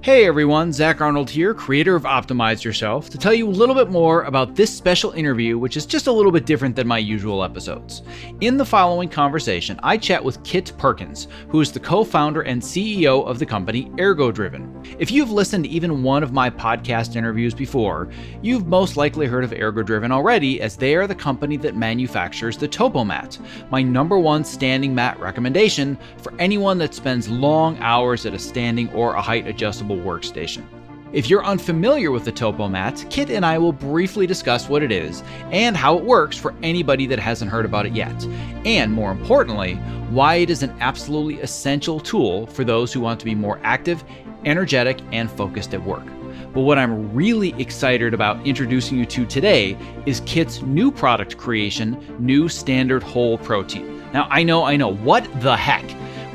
Hey everyone, Zach Arnold here, creator of Optimize Yourself, to tell you a little bit more about this special interview, which is just a little bit different than my usual episodes. In the following conversation, I chat with Kit Perkins, who is the co founder and CEO of the company ErgoDriven. If you've listened to even one of my podcast interviews before, you've most likely heard of ErgoDriven already, as they are the company that manufactures the TopoMat, my number one standing mat recommendation for anyone that spends long hours at a standing or a height adjustable workstation. If you're unfamiliar with the TopoMat, Kit and I will briefly discuss what it is and how it works for anybody that hasn't heard about it yet. And more importantly, why it is an absolutely essential tool for those who want to be more active, energetic, and focused at work. But what I'm really excited about introducing you to today is Kit's new product creation, New Standard Whole Protein. Now, I know, I know, what the heck?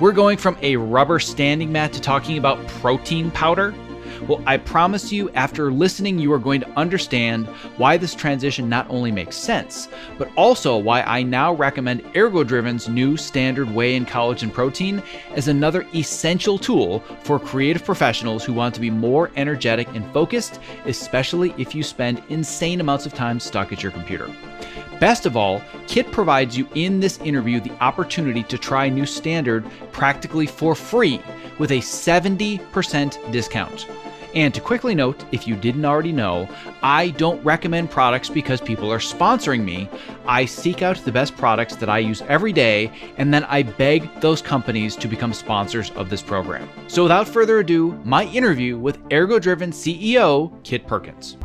We're going from a rubber standing mat to talking about protein powder. Well, I promise you, after listening, you are going to understand why this transition not only makes sense, but also why I now recommend ErgoDriven's new standard whey and collagen protein as another essential tool for creative professionals who want to be more energetic and focused, especially if you spend insane amounts of time stuck at your computer. Best of all, Kit provides you in this interview the opportunity to try New Standard practically for free with a 70% discount. And to quickly note, if you didn't already know, I don't recommend products because people are sponsoring me. I seek out the best products that I use every day, and then I beg those companies to become sponsors of this program. So without further ado, my interview with ErgoDriven CEO Kit Perkins.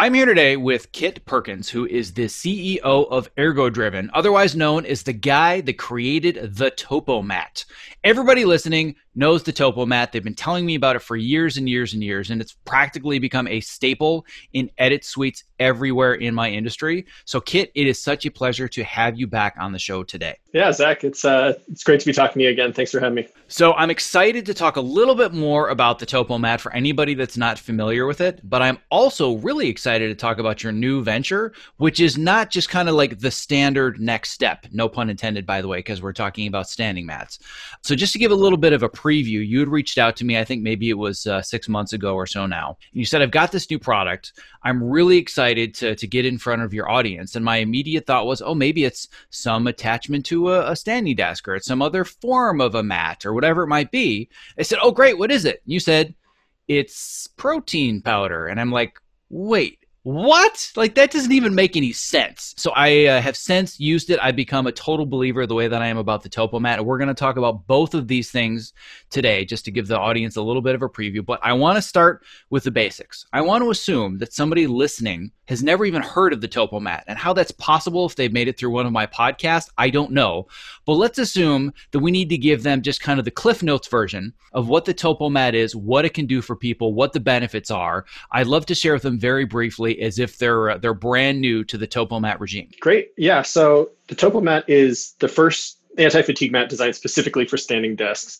I'm here today with Kit Perkins, who is the CEO of ErgoDriven, otherwise known as the guy that created the TopoMat. Everybody listening knows the TopoMat. They've been telling me about it for years and years and years, and it's practically become a staple in edit suites everywhere in my industry. So, Kit, it is such a pleasure to have you back on the show today. Yeah, Zach, it's uh, it's great to be talking to you again. Thanks for having me. So, I'm excited to talk a little bit more about the TopoMat for anybody that's not familiar with it, but I'm also really excited to talk about your new venture, which is not just kind of like the standard next step. No pun intended, by the way, because we're talking about standing mats. So, just to give a little bit of a preview, you had reached out to me, I think maybe it was uh, six months ago or so now. You said, I've got this new product. I'm really excited to, to get in front of your audience. And my immediate thought was, oh, maybe it's some attachment to a, a standing desk or it's some other form of a mat or whatever it might be. I said, oh, great, what is it? And you said, it's protein powder. And I'm like, wait, what? Like that doesn't even make any sense. So I uh, have since used it. I've become a total believer the way that I am about the TopoMat. And we're going to talk about both of these things today just to give the audience a little bit of a preview. But I want to start with the basics. I want to assume that somebody listening has never even heard of the TopoMat and how that's possible if they've made it through one of my podcasts. I don't know. But let's assume that we need to give them just kind of the Cliff Notes version of what the TopoMat is, what it can do for people, what the benefits are. I'd love to share with them very briefly as if they're uh, they're brand new to the TopoMat regime. Great. Yeah. So the TopoMat is the first anti-fatigue mat designed specifically for standing desks.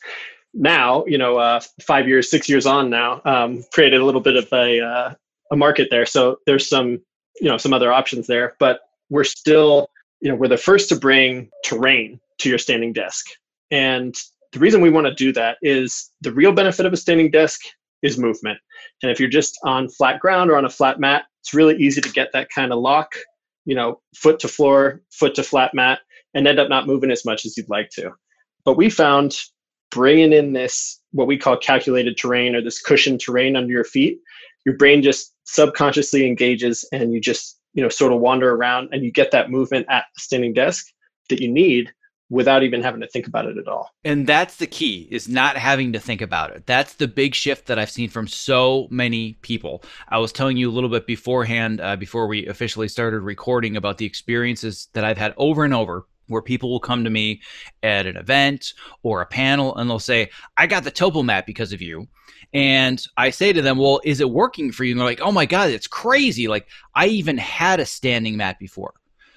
Now, you know, uh, five years, six years on now, um, created a little bit of a uh, a market there. So there's some, you know, some other options there, but we're still, you know, we're the first to bring terrain to your standing desk. And the reason we want to do that is the real benefit of a standing desk is movement. And if you're just on flat ground or on a flat mat, it's really easy to get that kind of lock, you know, foot to floor, foot to flat mat, and end up not moving as much as you'd like to. But we found bringing in this, what we call calculated terrain or this cushioned terrain under your feet, your brain just subconsciously engages and you just, you know, sort of wander around and you get that movement at standing desk that you need without even having to think about it at all. And that's the key is not having to think about it. That's the big shift that I've seen from so many people. I was telling you a little bit beforehand uh, before we officially started recording about the experiences that I've had over and over where people will come to me at an event or a panel and they'll say, I got the TopoMat because of you. And I say to them, Well, is it working for you? And they're like, Oh my God, it's crazy. Like, I even had a standing mat before.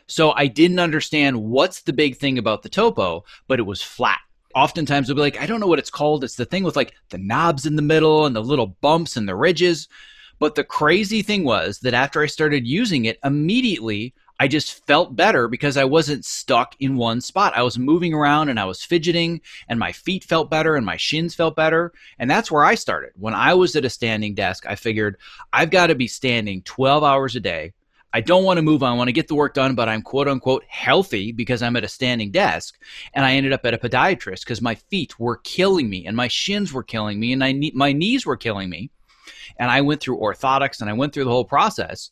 So I didn't understand what's the big thing about the topo, but it was flat. Oftentimes they'll be like, I don't know what it's called. It's the thing with like the knobs in the middle and the little bumps and the ridges. But the crazy thing was that after I started using it, immediately I just felt better because I wasn't stuck in one spot. I was moving around and I was fidgeting, and my feet felt better and my shins felt better. And that's where I started. When I was at a standing desk, I figured I've got to be standing 12 hours a day. I don't want to move. I want to get the work done, but I'm quote unquote healthy because I'm at a standing desk. And I ended up at a podiatrist because my feet were killing me and my shins were killing me and I, my knees were killing me. And I went through orthotics and I went through the whole process.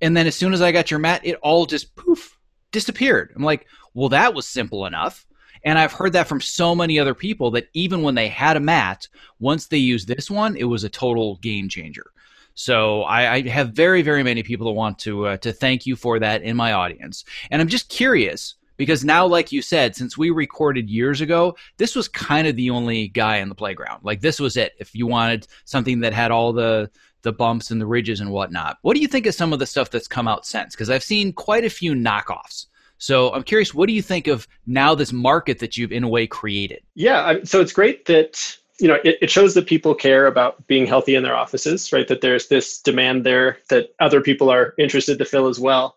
And then as soon as I got your mat, it all just poof disappeared. I'm like, well, that was simple enough. And I've heard that from so many other people that even when they had a mat, once they used this one, it was a total game changer. So I, I have very, very many people that want to uh, to thank you for that in my audience. And I'm just curious because now, like you said, since we recorded years ago, this was kind of the only guy in the playground. Like this was it. If you wanted something that had all the the bumps and the ridges and whatnot. What do you think of some of the stuff that's come out since? Because I've seen quite a few knockoffs. So I'm curious, what do you think of now this market that you've in a way created? Yeah, so it's great that you know it, it shows that people care about being healthy in their offices, right? That there's this demand there that other people are interested to fill as well.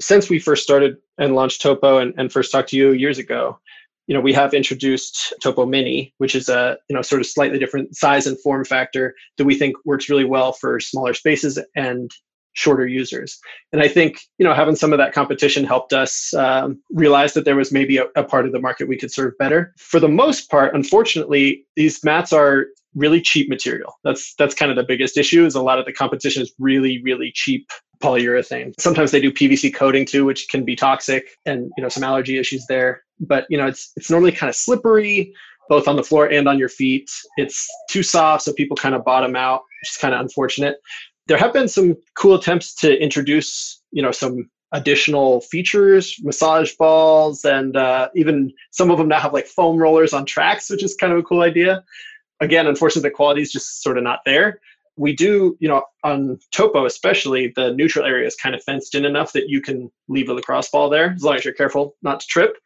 Since we first started and launched Topo and, and first talked to you years ago, you know, we have introduced Topo Mini, which is a you know sort of slightly different size and form factor that we think works really well for smaller spaces and shorter users. And I think you know having some of that competition helped us um, realize that there was maybe a, a part of the market we could serve better. For the most part, unfortunately, these mats are really cheap material. That's that's kind of the biggest issue. Is a lot of the competition is really really cheap polyurethane. Sometimes they do PVC coating too, which can be toxic, and you know some allergy issues there but you know it's it's normally kind of slippery both on the floor and on your feet it's too soft so people kind of bottom out which is kind of unfortunate there have been some cool attempts to introduce you know some additional features massage balls and uh, even some of them now have like foam rollers on tracks which is kind of a cool idea again unfortunately the quality is just sort of not there we do, you know, on topo especially, the neutral area is kind of fenced in enough that you can leave a lacrosse ball there as long as you're careful not to trip.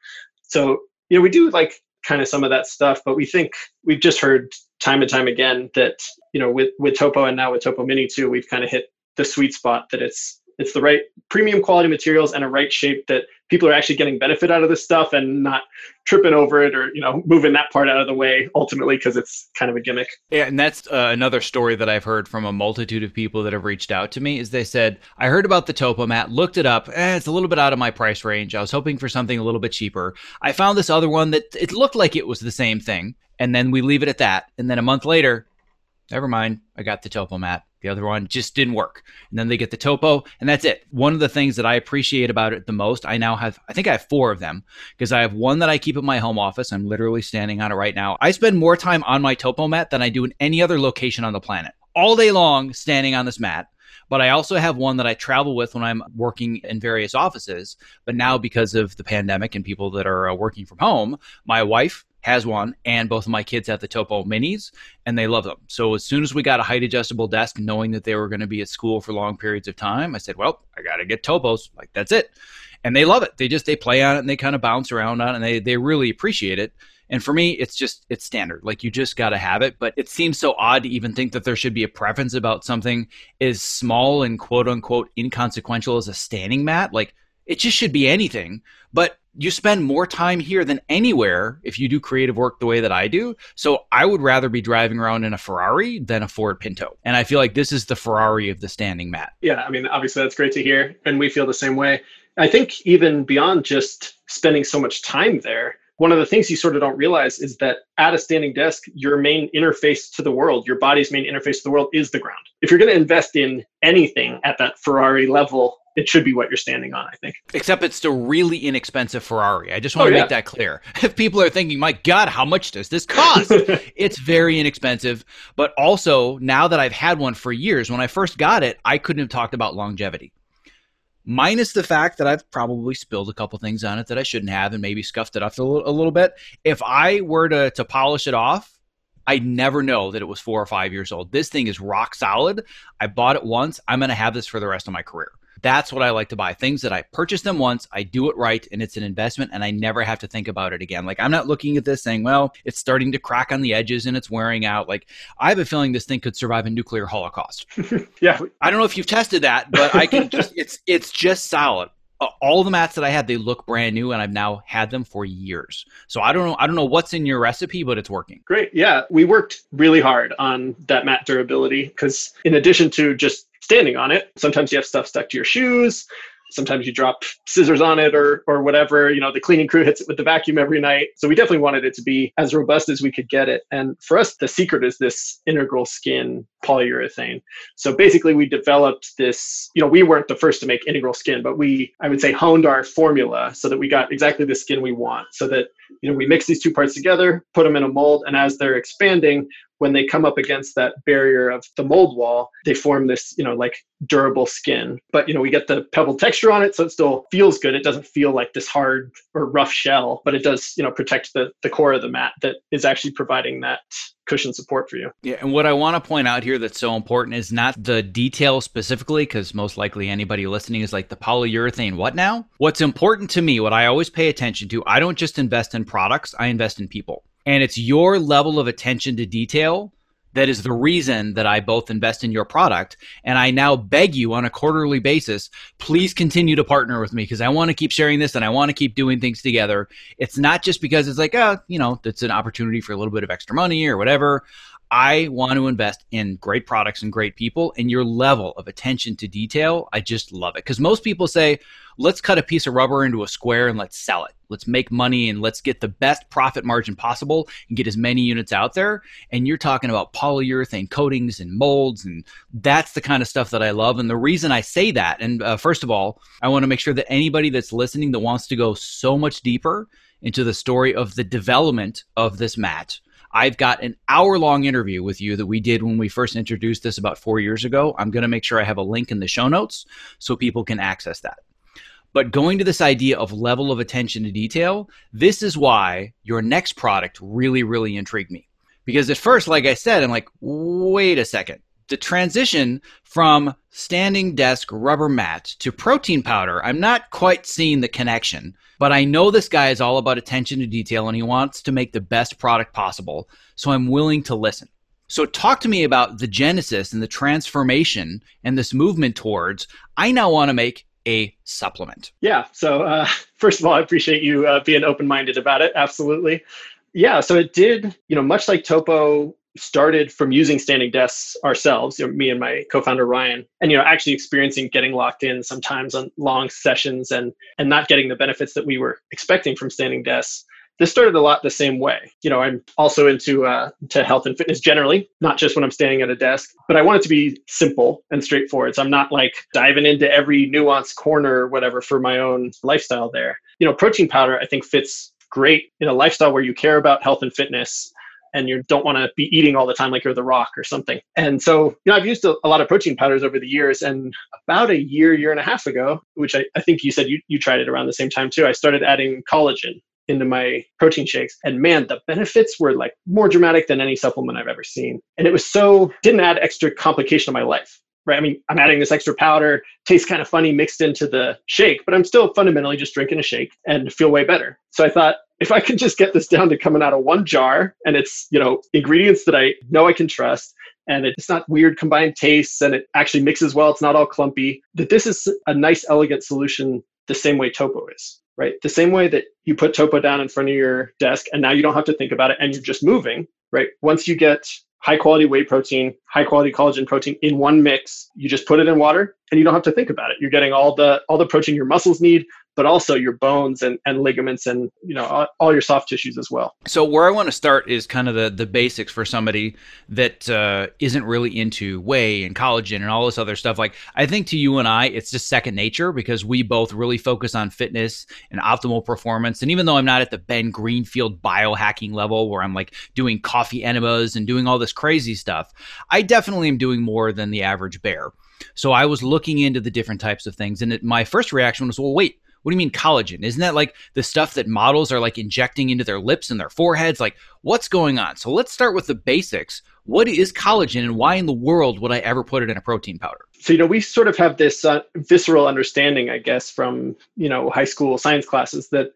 So, you know, we do like kind of some of that stuff, but we think we've just heard time and time again that, you know, with, with Topo and now with Topo Mini too, we've kind of hit the sweet spot that it's it's the right premium quality materials and a right shape that people are actually getting benefit out of this stuff and not tripping over it or you know moving that part out of the way ultimately because it's kind of a gimmick. Yeah and that's uh, another story that i've heard from a multitude of people that have reached out to me is they said i heard about the topo mat looked it up eh, it's a little bit out of my price range i was hoping for something a little bit cheaper. I found this other one that it looked like it was the same thing and then we leave it at that and then a month later never mind i got the topo mat the other one just didn't work. And then they get the topo, and that's it. One of the things that I appreciate about it the most, I now have, I think I have four of them because I have one that I keep at my home office. I'm literally standing on it right now. I spend more time on my topo mat than I do in any other location on the planet. All day long, standing on this mat. But I also have one that I travel with when I'm working in various offices. But now, because of the pandemic and people that are uh, working from home, my wife has one, and both of my kids have the Topo Minis, and they love them. So as soon as we got a height adjustable desk, knowing that they were going to be at school for long periods of time, I said, "Well, I got to get Topos." Like that's it, and they love it. They just they play on it and they kind of bounce around on it, and they they really appreciate it. And for me, it's just it's standard. Like you just got to have it. But it seems so odd to even think that there should be a preference about something as small and quote unquote inconsequential as a standing mat. Like it just should be anything. But you spend more time here than anywhere if you do creative work the way that I do. So I would rather be driving around in a Ferrari than a Ford Pinto. And I feel like this is the Ferrari of the standing mat. Yeah, I mean, obviously that's great to hear. And we feel the same way. I think even beyond just spending so much time there, one of the things you sort of don't realize is that at a standing desk, your main interface to the world, your body's main interface to the world is the ground. If you're going to invest in anything at that Ferrari level, it should be what you're standing on, I think. Except it's a really inexpensive Ferrari. I just want oh, to yeah. make that clear. If people are thinking, my God, how much does this cost? it's very inexpensive. But also, now that I've had one for years, when I first got it, I couldn't have talked about longevity minus the fact that I've probably spilled a couple things on it that I shouldn't have and maybe scuffed it up a little, a little bit. If I were to, to polish it off, I'd never know that it was four or five years old. This thing is rock solid. I bought it once. I'm going to have this for the rest of my career. That's what I like to buy. Things that I purchase them once, I do it right, and it's an investment, and I never have to think about it again. Like I'm not looking at this saying, well, it's starting to crack on the edges and it's wearing out. Like I have a feeling this thing could survive a nuclear holocaust. yeah. I don't know if you've tested that, but I can just it's it's just solid. All the mats that I had, they look brand new, and I've now had them for years. So I don't know, I don't know what's in your recipe, but it's working. Great, yeah, we worked really hard on that mat durability because in addition to just standing on it, sometimes you have stuff stuck to your shoes sometimes you drop scissors on it or or whatever you know the cleaning crew hits it with the vacuum every night. So we definitely wanted it to be as robust as we could get it. And for us the secret is this integral skin polyurethane. So basically we developed this you know we weren't the first to make integral skin but we i would say honed our formula so that we got exactly the skin we want. So that you know we mix these two parts together put them in a mold and as they're expanding when they come up against that barrier of the mold wall, they form this, you know, like durable skin. But, you know, we get the pebble texture on it, so it still feels good. It doesn't feel like this hard or rough shell, but it does, you know, protect the, the core of the mat that is actually providing that cushion support for you. Yeah, and what I want to point out here that's so important is not the detail specifically, because most likely anybody listening is like the polyurethane. What now? What's important to me, what I always pay attention to, I don't just invest in products, I invest in people. And it's your level of attention to detail that is the reason that I both invest in your product. And I now beg you on a quarterly basis, please continue to partner with me because I want to keep sharing this and I want to keep doing things together. It's not just because it's like, oh, you know, it's an opportunity for a little bit of extra money or whatever. I want to invest in great products and great people, and your level of attention to detail, I just love it. Because most people say, let's cut a piece of rubber into a square and let's sell it. Let's make money and let's get the best profit margin possible and get as many units out there. And you're talking about polyurethane coatings and molds, and that's the kind of stuff that I love. And the reason I say that, and uh, first of all, I want to make sure that anybody that's listening that wants to go so much deeper into the story of the development of this mat I've got an hour long interview with you that we did when we first introduced this about four years ago. I'm going to make sure I have a link in the show notes so people can access that. But going to this idea of level of attention to detail, this is why your next product really, really intrigued me. Because at first, like I said, I'm like, wait a second the transition from standing desk rubber mat to protein powder, I'm not quite seeing the connection, but I know this guy is all about attention to detail and he wants to make the best product possible. So I'm willing to listen. So talk to me about the genesis and the transformation and this movement towards I now want to make a supplement. Yeah. So uh, first of all, I appreciate you uh, being open-minded about it. Absolutely. Yeah. So it did, you know, much like Topo started from using standing desks ourselves, you know, me and my co-founder Ryan, and you know, actually experiencing getting locked in sometimes on long sessions and and not getting the benefits that we were expecting from standing desks. This started a lot the same way. You know, I'm also into uh, to health and fitness generally, not just when I'm standing at a desk, but I want it to be simple and straightforward. So I'm not like diving into every nuanced corner or whatever for my own lifestyle there. You know, protein powder I think fits great in a lifestyle where you care about health and fitness and you don't want to be eating all the time like you're the rock or something. And so, you know, I've used a, a, lot of protein powders over the years. And about a year, year and a half ago, which I, I think you said you, you tried it around the same time too, I started adding collagen into my protein shakes. And man, the benefits were like more dramatic than any supplement I've ever seen. And it was so, didn't add extra complication to my life. Right. I mean, I'm adding this extra powder, tastes kind of funny mixed into the shake, but I'm still fundamentally just drinking a shake and feel way better. So I thought, if I can just get this down to coming out of one jar and it's, you know, ingredients that I know I can trust and it's not weird combined tastes and it actually mixes well, it's not all clumpy, that this is a nice, elegant solution the same way Topo is, right? The same way that you put Topo down in front of your desk and now you don't have to think about it and you're just moving, right? Once you get high quality whey protein, high quality collagen protein in one mix, you just put it in water and you don't have to think about it. You're getting all the all the protein your muscles need, but also your bones and, and ligaments and you know all, all your soft tissues as well. So where I want to start is kind of the the basics for somebody that uh, not really into whey and collagen and all this other stuff. Like I think to you and I, it's just second nature because we both really focus on fitness and optimal performance. And even though I'm not at the Ben Greenfield biohacking level where I'm like doing coffee enemas and doing all this crazy stuff, I definitely am doing more than the average bear. So I was looking into the different types of things, and it, my first reaction was, well, wait what do you mean collagen? Isn't that like the stuff that models are like injecting into their lips and their foreheads? Like, what's going on? So let's start with the basics. What is collagen and why in the world would I ever put it in a protein powder? So, you know, we sort of have this uh, visceral understanding, I guess, from, you know, high school science classes that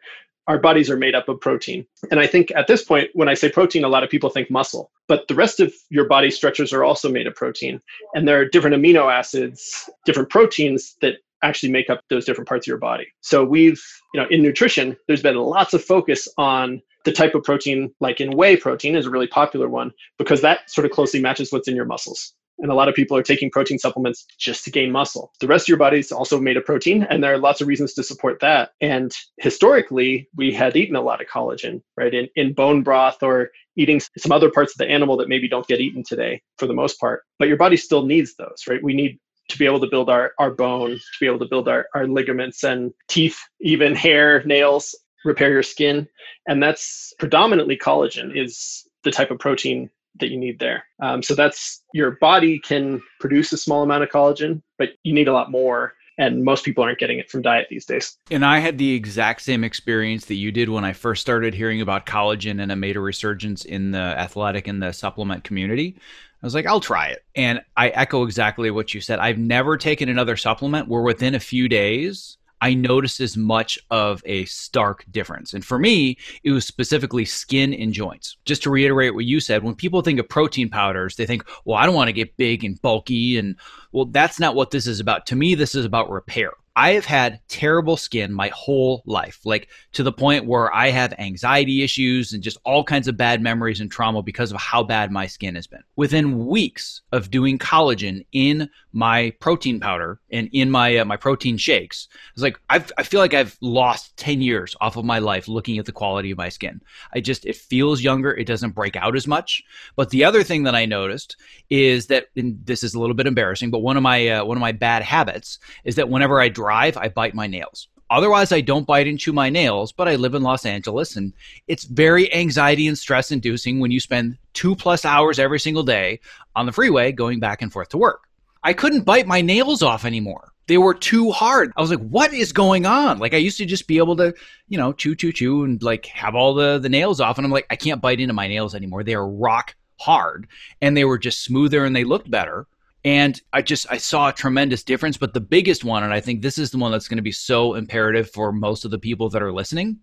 our bodies are made up of protein. And I think at this point, when I say protein, a lot of people think muscle, but the rest of your body structures are also made of protein. And there are different amino acids, different proteins that actually make up those different parts of your body. So we've, you know, in nutrition, there's been lots of focus on the type of protein, like in whey protein is a really popular one because that sort of closely matches what's in your muscles. And a lot of people are taking protein supplements just to gain muscle. The rest of your body is also made of protein, and there are lots of reasons to support that. And historically, we had eaten a lot of collagen, right, in, in bone broth or eating some other parts of the animal that maybe don't get eaten today for the most part. But your body still needs those, right? We need to be able to build our, our bone, to be able to build our, our ligaments and teeth, even hair, nails, repair your skin. And that's predominantly collagen is the type of protein that you need there. Um, so that's your body can produce a small amount of collagen, but you need a lot more. And most people aren't getting it from diet these days. And I had the exact same experience that you did when I first started hearing about collagen and it made a resurgence in the athletic and the supplement community. I was like, I'll try it. And I echo exactly what you said. I've never taken another supplement where within a few days, I noticed as much of a stark difference. And for me, it was specifically skin and joints. Just to reiterate what you said, when people think of protein powders, they think, well, I don't want to get big and bulky. And well, that's not what this is about. To me, this is about repair. I have had terrible skin my whole life, like to the point where I have anxiety issues and just all kinds of bad memories and trauma because of how bad my skin has been. Within weeks of doing collagen in my protein powder and in my uh, my protein shakes, it's like I've, I feel like I've lost 10 years off of my life looking at the quality of my skin. I just it feels younger, it doesn't break out as much. But the other thing that I noticed is that this is a little bit embarrassing, but one of my uh, one of my bad habits is that whenever I drive, I bite my nails. Otherwise, I don't bite and chew my nails, but I live in Los Angeles and it's very anxiety and stress inducing when you spend two plus hours every single day on the freeway going back and forth to work. I couldn't bite my nails off anymore. They were too hard. I was like, what is going on? Like I used to just be able to, you know, chew, chew, chew and like have all the, the nails off. And I'm like, I can't bite into my nails anymore. They are rock hard and they were just smoother and they looked better and i just i saw a tremendous difference but the biggest one and i think this is the one that's going to be so imperative for most of the people that are listening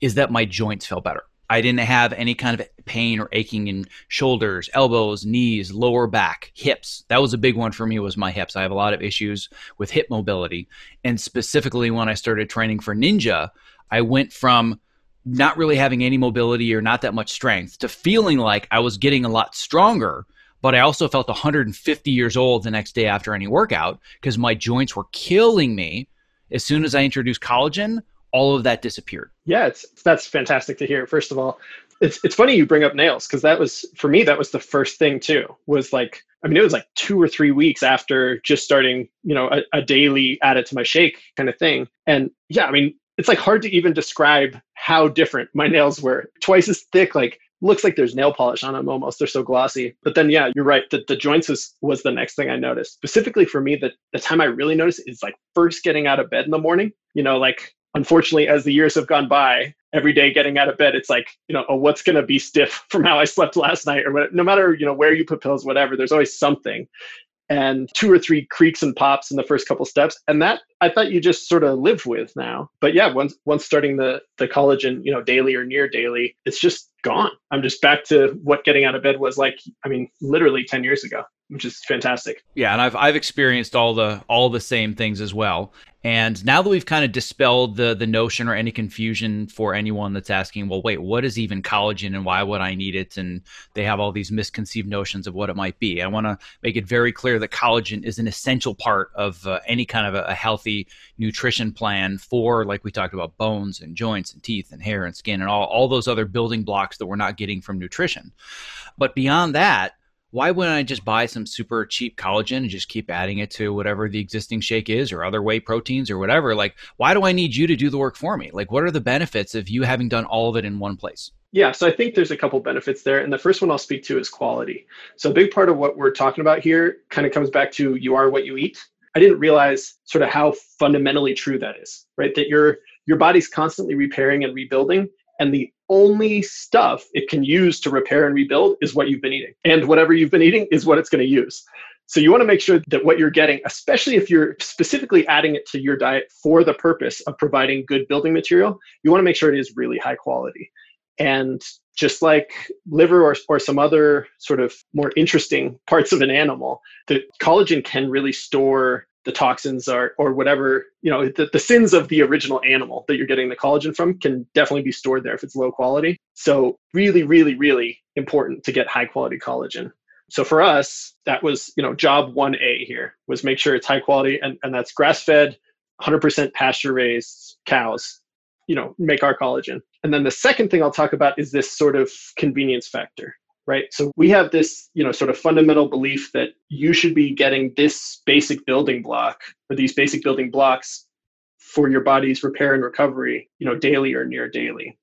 is that my joints felt better. I didn't have any kind of pain or aching in shoulders elbows knees lower back hips. That was a big one for me was my hips. I have a lot of issues with hip mobility. And specifically when i started training for ninja i went from not really having any mobility or not that much strength to feeling like i was getting a lot stronger but I also felt 150 years old the next day after any workout because my joints were killing me. As soon as I introduced collagen, all of that disappeared. Yeah, it's that's fantastic to hear. First of all, it's it's funny you bring up nails because that was for me that was the first thing too. Was like I mean it was like two or three weeks after just starting you know a, a daily add it to my shake kind of thing. And yeah, I mean it's like hard to even describe how different my nails were. Twice as thick, like looks like there's nail polish on them almost. They're so glossy. But then, yeah, you're right. The, the joints was, was the next thing I noticed. Specifically for me, the, the time I really noticed is like first getting out of bed in the morning. You know, like unfortunately, as the years have gone by, every day getting out of bed, it's like, you know, oh, what's going to be stiff from how I slept last night or what, no matter, you know, where you put pills, whatever, there's always something and two or three creaks and pops in the first couple steps and that i thought you just sort of live with now but yeah once once starting the the collagen you know daily or near daily it's just gone. I'm just back to what getting out of bed was like i mean literally 10 years ago which is fantastic. Yeah, and I've I've experienced all the all the same things as well. And now that we've kind of dispelled the the notion or any confusion for anyone that's asking, well, wait, what is even collagen and why would I need it? And they have all these misconceived notions of what it might be. I want to make it very clear that collagen is an essential part of uh, any kind of a, a healthy nutrition plan for, like we talked about, bones and joints and teeth and hair and skin and all all those other building blocks that we're not getting from nutrition. But beyond that, why wouldn't I just buy some super cheap collagen and just keep adding it to whatever the existing shake is or other whey proteins or whatever? Like, why do I need you to do the work for me? Like, what are the benefits of you having done all of it in one place? Yeah, so I think there's a couple benefits there. And the first one I'll speak to is quality. So a big part of what we're talking about here kind of comes back to you are what you eat. I didn't realize sort of how fundamentally true that is, right? That your your body's constantly repairing and rebuilding and the only stuff it can use to repair and rebuild is what you've been eating. And whatever you've been eating is what it's going to use. So you want to make sure that what you're getting, especially if you're specifically adding it to your diet for the purpose of providing good building material, you want to make sure it is really high quality. And just like liver or, or some other sort of more interesting parts of an animal, the collagen can really store the toxins are or whatever you know the, the sins of the original animal that you're getting the collagen from can definitely be stored there if it's low quality. So really really really important to get high quality collagen. So for us that was you know job 1a here was make sure it's high quality and, and that's grass fed 100% pasture raised cows you know make our collagen. And then the second thing i'll talk about is this sort of convenience factor right? So we have this you know sort of fundamental belief that you should be getting this basic building block or these basic building blocks for your body's repair and recovery you know daily or near daily.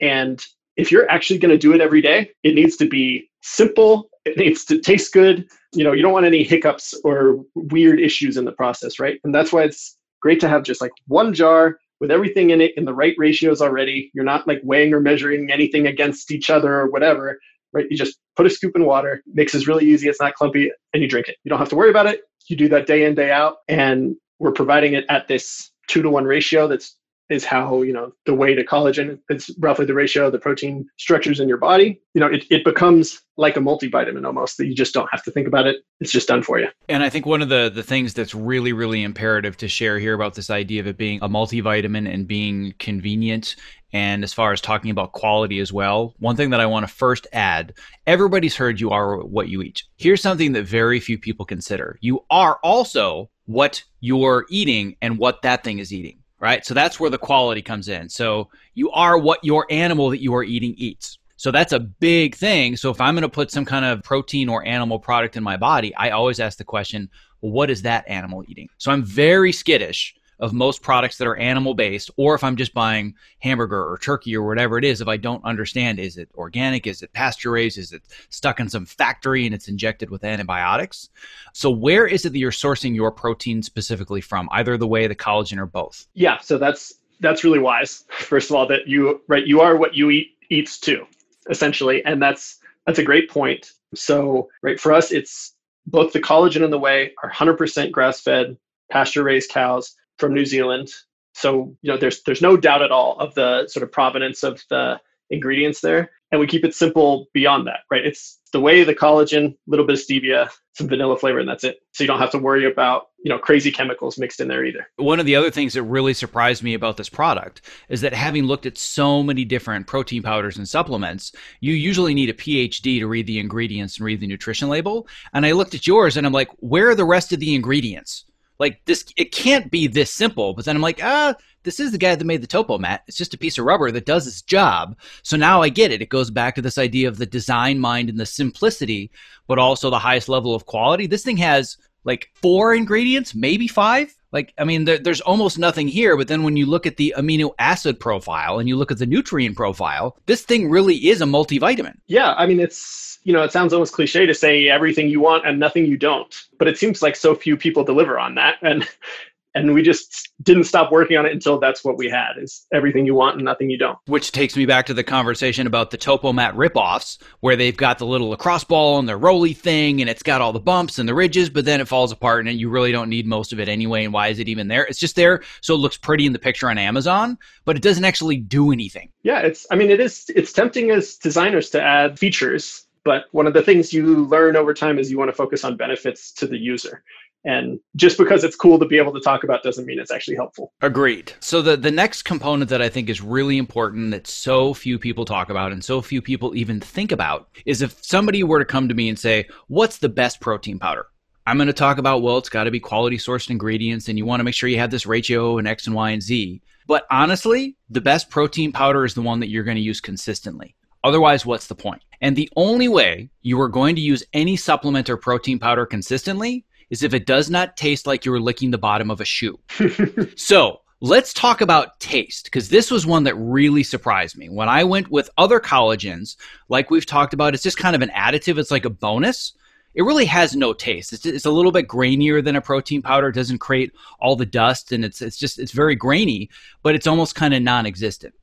And if you're actually going to do it every day it needs to be simple it needs to taste good you know you don't want any hiccups or weird issues in the process right? And that's why it's great to have just like one jar with everything in it in the right ratios already. You're not like weighing or measuring anything against each other or whatever right? You just put a scoop in water, mixes really easy, it's not clumpy, and you drink it. You don't have to worry about it. You do that day in, day out. And we're providing it at this two to one ratio that's is how you know the whey to collagen it's roughly the ratio of the protein structures in your body. You know it, it becomes like a multivitamin almost that you just don't have to think about it. It's just done for you. And i think one of the the things that's really really imperative to share here about this idea of it being a multivitamin and being convenient and as far as talking about quality as well, one thing that I want to first add everybody's heard you are what you eat. Here's something that very few people consider. You are also what you're eating and what that thing is eating, right? So that's where the quality comes in. So you are what your animal that you are eating eats. So that's a big thing. So if I'm going to put some kind of protein or animal product in my body, I always ask the question, well, what is that animal eating? So I'm very skittish of most products that are animal based, or if I'm just buying hamburger or turkey or whatever it is, if I don't understand, is it organic? Is it pasture raised? Is it stuck in some factory and it's injected with antibiotics? So, where is it that you're sourcing your protein specifically from? Either the whey, the collagen, or both? Yeah, so that's that's really wise. First of all, that you right, you are what you eat eats too, essentially, and that's that's a great point. So, right for us, it's both the collagen and the whey are 100% grass fed, pasture raised cows from New Zealand. So, you know, there's there's no doubt at all of the sort of provenance of the ingredients there. And we keep it simple beyond that, right? It's the whey the collagen, a little bit of stevia, some vanilla flavor, and that's it. So you don't have to worry about, you know, crazy chemicals mixed in there either. One of the other things that really surprised me about this product is that having looked at so many different protein powders and supplements, you usually need a PhD to read the ingredients and read the nutrition label. And I looked at yours and I'm like, where are the rest of the ingredients? Like this it can't be this simple but then i'm like ah this is the guy that made the topo mat. It's just a piece of rubber that does its job. So now i get it. It goes back to this idea of the design mind and the simplicity but also the highest level of quality. This thing has like four ingredients maybe five like i mean there, there's almost nothing here but then when you look at the amino acid profile and you look at the nutrient profile this thing really is a multivitamin yeah i mean it's you know, it sounds almost cliche to say everything you want and nothing you don't, but it seems like so few people deliver on that. And and we just didn't stop working on it until that's what we had is everything you want and nothing you don't. Which takes me back to the conversation about the topomat ripoffs where they've got the little lacrosse ball and the roly thing and it's got all the bumps and the ridges but then it falls apart and you really don't need most of it anyway and why is it even there? It's just there so it looks pretty in the picture on amazon but it doesn't actually do anything. Yeah it's i mean it is it's tempting as designers to add features but one of the things you learn over time is you want to focus on benefits to the user. And just because it's cool to be able to talk about doesn't mean it's actually helpful. Agreed. So the the next component that I think is really important that so few people talk about and so few people even think about is if somebody were to come to me and say, "What's the best protein powder?" I'm going to talk about well, it's got to be quality sourced ingredients and you want to make sure you have this ratio and X and Y and Z. But honestly, the best protein powder is the one that you're going to use consistently. Otherwise, what's the point? And the only way you are going to use any supplement or protein powder consistently is if it does not taste like you were licking the bottom of a shoe. so, let's talk about taste because this was one that really surprised me. When I went with other collagens, like we've talked about, it's just kind of an additive, it's like a bonus. It really has no taste. It's, it's a little bit grainier than a protein powder. It doesn't create all the dust and it's, it's just, it's very grainy, but it's almost kind of non existent.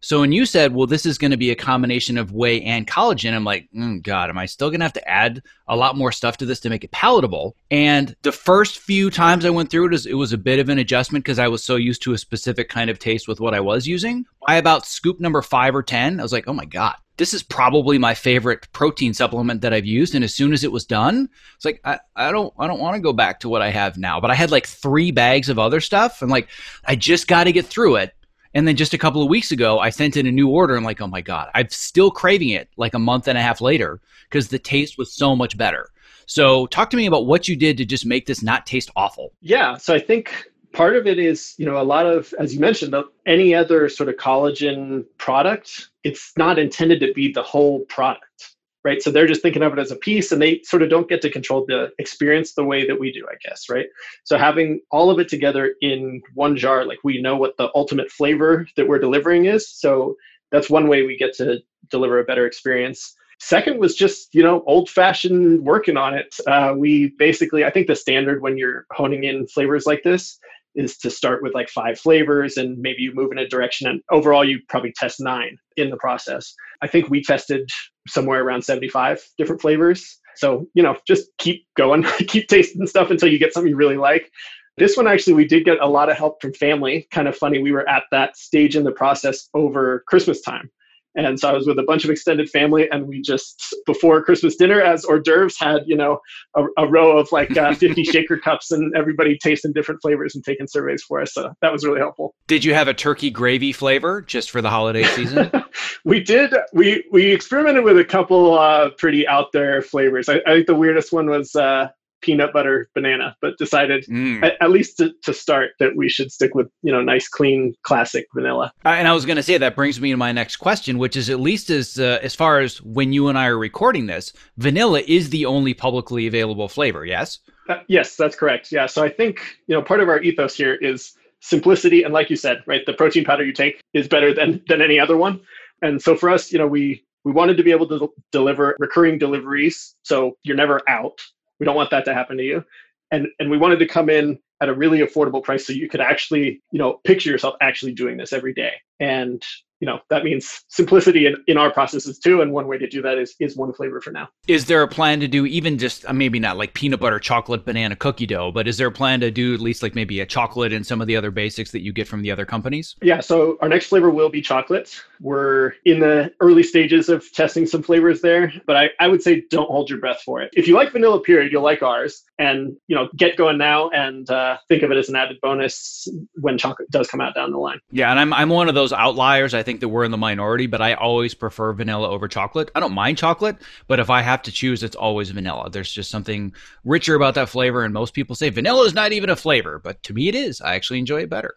So when you said, well, this is going to be a combination of whey and collagen, I'm like, mm, God, am I still going to have to add a lot more stuff to this to make it palatable? And the first few times I went through it, it was a bit of an adjustment because I was so used to a specific kind of taste with what I was using. By about scoop number five or 10, I was like, oh my God, this is probably my favorite protein supplement that I've used. And as soon as it was done, it's like I, I don't I don't want to go back to what I have now. But I had like three bags of other stuff, and like I just got to get through it. And then just a couple of weeks ago, I sent in a new order. I'm like, oh my God, I'm still craving it like a month and a half later because the taste was so much better. So, talk to me about what you did to just make this not taste awful. Yeah. So, I think part of it is, you know, a lot of, as you mentioned, any other sort of collagen product, it's not intended to be the whole product right? So they're just thinking of it as a piece and they sort of don't get to control the experience the way that we do, I guess, right? So having all of it together in one jar, like we know what the ultimate flavor that we're delivering is. So that's one way we get to deliver a better experience. Second was just, you know, old fashioned working on it. Uh, we basically, I think the standard when you're honing in flavors like this is to start with like five flavors and maybe you move in a direction and overall you probably test nine in the process. I think we tested somewhere around 75 different flavors. So, you know, just keep going, keep tasting stuff until you get something you really like. This one actually, we did get a lot of help from family. Kind of funny, we were at that stage in the process over Christmas time. And so I was with a bunch of extended family, and we just before Christmas dinner, as hors d'oeuvres, had you know a, a row of like uh, 50 shaker cups, and everybody tasting different flavors and taking surveys for us. So that was really helpful. Did you have a turkey gravy flavor just for the holiday season? we did. We we experimented with a couple uh, pretty out there flavors. I, I think the weirdest one was uh, peanut butter banana, but decided mm. at, at, least to, to, start that we should stick with you know nice clean classic vanilla. Uh, and I was going to say that brings me to my next question, which is at least as uh, as far as when you and I are recording this, vanilla is the only publicly available flavor. Yes. Uh, yes, that's correct. Yeah. So I think you know part of our ethos here is simplicity, and like you said, right, the protein powder you take is better than than any other one. And so for us, you know, we we wanted to be able to deliver recurring deliveries so you're never out we don't want that to happen to you. And and we wanted to come in at a really affordable price so you could actually, you know, picture yourself actually doing this every day. And you know that means simplicity in, in our processes too and one way to do that is is one flavor for now. Is there a plan to do even just uh, maybe not like peanut butter chocolate banana cookie dough but is there a plan to do at least like maybe a chocolate and some of the other basics that you get from the other companies? Yeah so our next flavor will be chocolate we're in the early stages of testing some flavors there but i, I would say don't hold your breath for it. If you like vanilla period you'll like ours and you know get going now and uh, think of it as an added bonus when chocolate does come out down the line. Yeah and i'm, I'm one of those outliers. I think think that we're in the minority, but I always prefer vanilla over chocolate. I don't mind chocolate, but if I have to choose, it's always vanilla. There's just something richer about that flavor, and most people say vanilla is not even a flavor, but to me it is. I actually enjoy it better.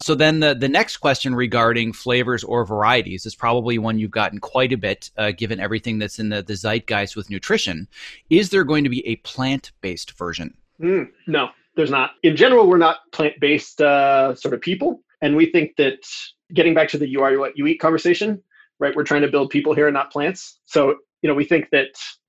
So then the, the next question regarding flavors or varieties is probably one you've gotten quite a bit, uh, given everything that's in the, the zeitgeist with nutrition. Is there going to be a plant-based version? Mm, no, there's not. In general, we're not plant-based uh, sort of people, and we think that getting back to the you are what you eat conversation, right? We're trying to build people here not plants. So, you know, we think that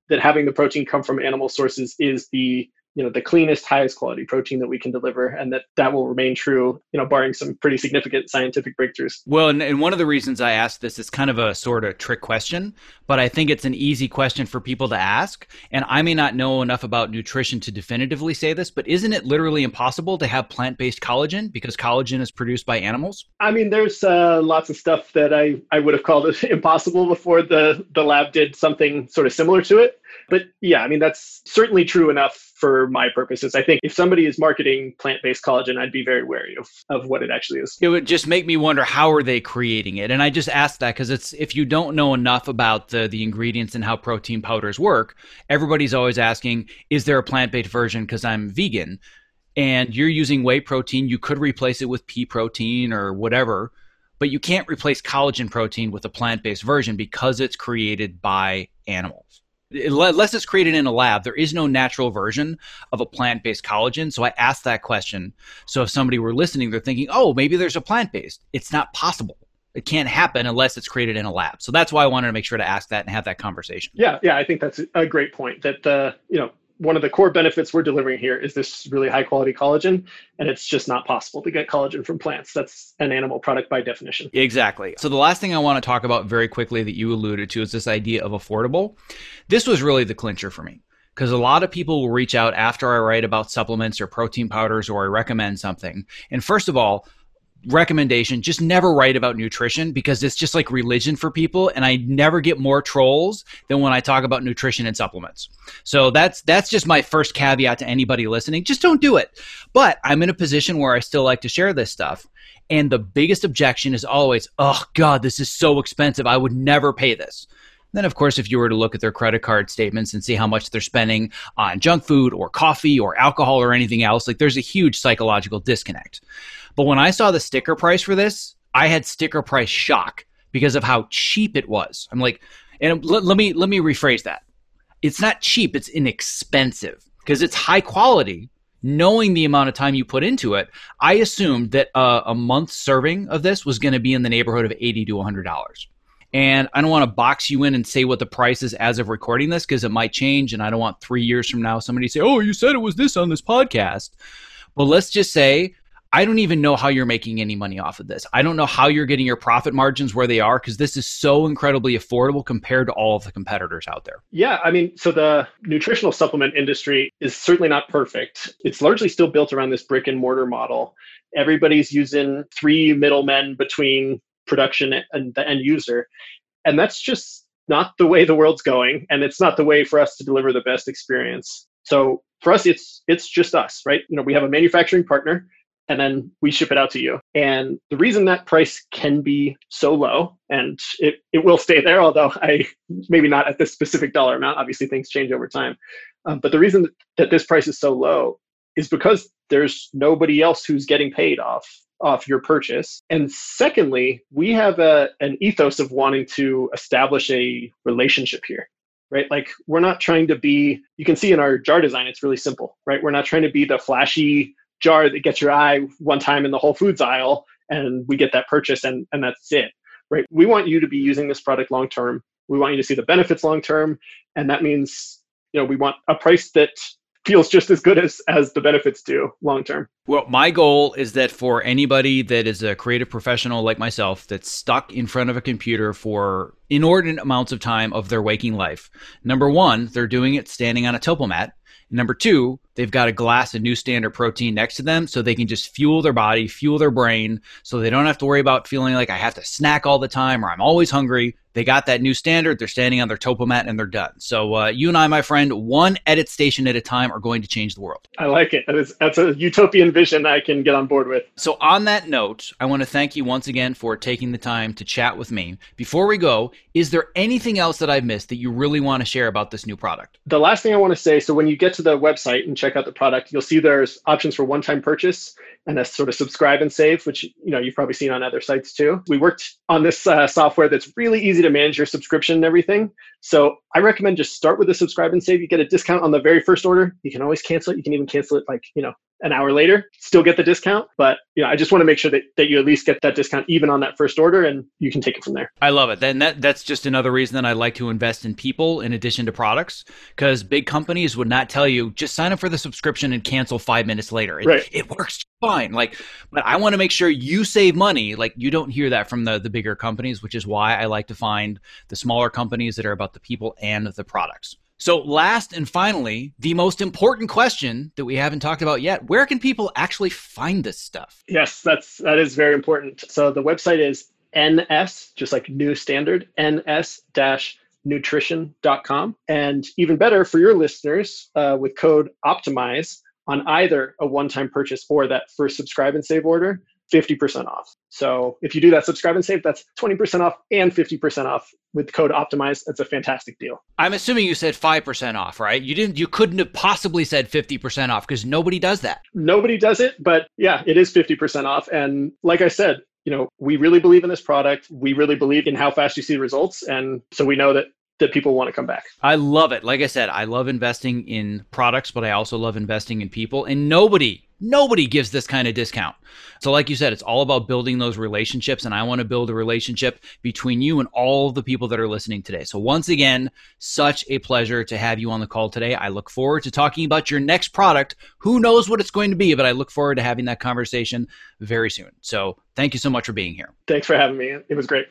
that having the protein come from animal sources is the you know the cleanest highest quality protein that we can deliver and that that will remain true you know barring some pretty significant scientific breakthroughs. Well and, and one of the reasons i asked this is kind of a sort of trick question but i think it's an easy question for people to ask and i may not know enough about nutrition to definitively say this but isn't it literally impossible to have plant-based collagen because collagen is produced by animals? I mean there's uh, lots of stuff that i i would have called it impossible before the the lab did something sort of similar to it but yeah, I mean, that's certainly true enough for my purposes. I think if somebody is marketing plant-based collagen, I'd be very wary of, of what it actually is. It would just make me wonder how are they creating it? And I just asked that because it's if you don't know enough about the, the ingredients and how protein powders work, everybody's always asking, is there a plant-based version because I'm vegan? And you're using whey protein, you could replace it with pea protein or whatever but you can't replace collagen protein with a plant based version because it's created by animals unless it's created in a lab, there is no natural version of a plant based collagen. So I asked that question. So if somebody were listening, they're thinking, oh, maybe there's a plant based. It's not possible. It can't happen unless it's created in a lab. So that's why I wanted to make sure to ask that and have that conversation. Yeah, yeah, I think that's a great point. That uh, you know, one of the core benefits we're delivering here is this really high quality collagen, and it's just not possible to get collagen from plants. That's an animal product by definition. Exactly. So the last thing I want to talk about very quickly that you alluded to is this idea of affordable. This was really the clincher for me because a lot of people will reach out after I write about supplements or protein powders or I recommend something. And first of all, recommendation just never write about nutrition because it's just like religion for people and i never get more trolls than when i talk about nutrition and supplements. So that's that's just my first caveat to anybody listening. Just don't do it. But i'm in a position where i still like to share this stuff and the biggest objection is always oh god this is so expensive. I would never pay this then, of course, if you were to look at their credit card statements and see how much they're spending on junk food or coffee or alcohol or anything else, like there's a huge psychological disconnect. But when I saw the sticker price for this, I had sticker price shock because of how cheap it was. I'm like, and let, let me let me rephrase that. It's not cheap; it's inexpensive because it's high quality. Knowing the amount of time you put into it, I assumed that uh, a month serving of this was going to be in the neighborhood of eighty to one hundred dollars. And I don't want to box you in and say what the price is as of recording this because it might change. And I don't want three years from now somebody say, oh, you said it was this on this podcast. But let's just say I don't even know how you're making any money off of this. I don't know how you're getting your profit margins where they are because this is so incredibly affordable compared to all of the competitors out there. Yeah, I mean, so the nutritional supplement industry is certainly not perfect. It's largely still built around this brick and mortar model. Everybody's using three middlemen between production and the end user. And that's just not the way the world's going. And it's not the way for us to deliver the best experience. So for us, it's it's just us, right? You know, we have a manufacturing partner and then we ship it out to you. And the reason that price can be so low, and it, it will stay there, although I maybe not at this specific dollar amount, obviously things change over time. Um, but the reason that this price is so low is because there's nobody else who's getting paid off off your purchase. And secondly, we have a, an ethos of wanting to establish a relationship here right? Like we're not trying to be, you can see in our jar design, it's really simple, right? We're not trying to be the flashy jar that gets your eye one time in the Whole Foods aisle and we get that purchase and, and that's it, right? We want you to be using this product long term. We want you to see the benefits long term. And that means, you know, we want a price that feels just as good as as the benefits do long term. Well, my goal is that for anybody that is a creative professional like myself that's stuck in front of a computer for inordinate amounts of time of their waking life, number 1, they're doing it standing on a topo mat. Number 2, they've got a glass of new standard protein next to them so they can just fuel their body, fuel their brain so they don't have to worry about feeling like I have to snack all the time or I'm always hungry. They got that new standard. They're standing on their topo mat and they're done. So uh, you and I, my friend, one edit station at a time are going to change the world. I like it. That is, that's a utopian vision I can get on board with. So on that note, I want to thank you once again for taking the time to chat with me. Before we go, is there anything else that I've missed that you really want to share about this new product? The last thing I want to say, so when you get to the website and check out the product, you'll see there's options for one-time purchase and a sort of subscribe and save, which you know you've probably seen on other sites too. We worked on this uh, software that's really easy to manage your subscription and everything. So I recommend just start with the subscribe and save. You get a discount on the very first order. You can always cancel it. You can even cancel it like you know an hour later, still get the discount. But you know, I just want to make sure that, that you at least get that discount even on that first order and you can take it from there. I love it. Then that that's just another reason that I like to invest in people in addition to products. Because big companies would not tell you just sign up for the subscription and cancel five minutes later. It, right. it works fine. Like, but I want to make sure you save money. Like you don't hear that from the the bigger companies, which is why I like to find the smaller companies that are about the people and the products. So, last and finally, the most important question that we haven't talked about yet: Where can people actually find this stuff? Yes, that's that is very important. So the website is ns, just like new standard, ns nutrition.com. And even better for your listeners, uh, with code OPTIMIZE on either a one-time purchase or that first subscribe and save order, 50% off. So if you do that subscribe and save, that's 20% off and 50% off with code optimize. That's a fantastic deal. I'm assuming you said 5% off, right? You didn't you couldn't have possibly said 50% off because nobody does that. Nobody does it, but yeah, it is 50% off. And like I said, you know, we really believe in this product. We really believe in how fast you see results. And so we know that that people want to come back. I love it. Like I said, I love investing in products, but I also love investing in people. And nobody Nobody gives this kind of discount. So, like you said, it's all about building those relationships. And I want to build a relationship between you and all the people that are listening today. So, once again, such a pleasure to have you on the call today. I look forward to talking about your next product. Who knows what it's going to be, but I look forward to having that conversation very soon. So, thank you so much for being here. Thanks for having me. It was great.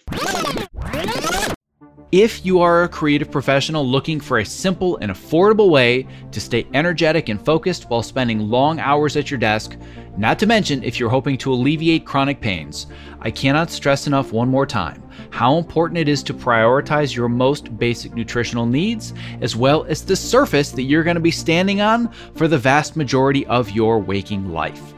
If you are a creative professional looking for a simple and affordable way to stay energetic and focused while spending long hours at your desk, not to mention if you're hoping to alleviate chronic pains, I cannot stress enough one more time how important it is to prioritize your most basic nutritional needs as well as the surface that you're going to be standing on for the vast majority of your waking life.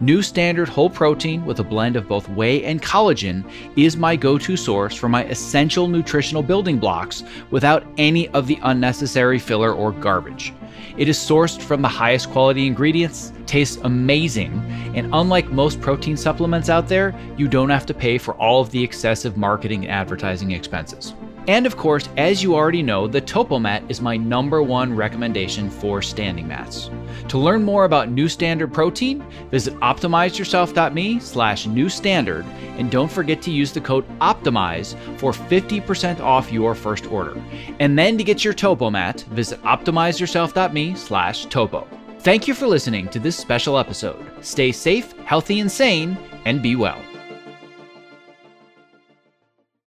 New Standard Whole Protein with a blend of both whey and collagen is my go to source for my essential nutritional building blocks without any of the unnecessary filler or garbage. It is sourced from the highest quality ingredients, tastes amazing, and unlike most protein supplements out there, you don't have to pay for all of the excessive marketing and advertising expenses. And of course, as you already know, the TopoMat is my number one recommendation for standing mats. To learn more about New Standard Protein, visit optimizeyourself.me slash new standard and don't forget to use the code OPTIMIZE for 50% off your first order. And then to get your TopoMat, visit optimizeyourself.me slash topo. Thank you for listening to this special episode. Stay safe, healthy, and sane, and be well.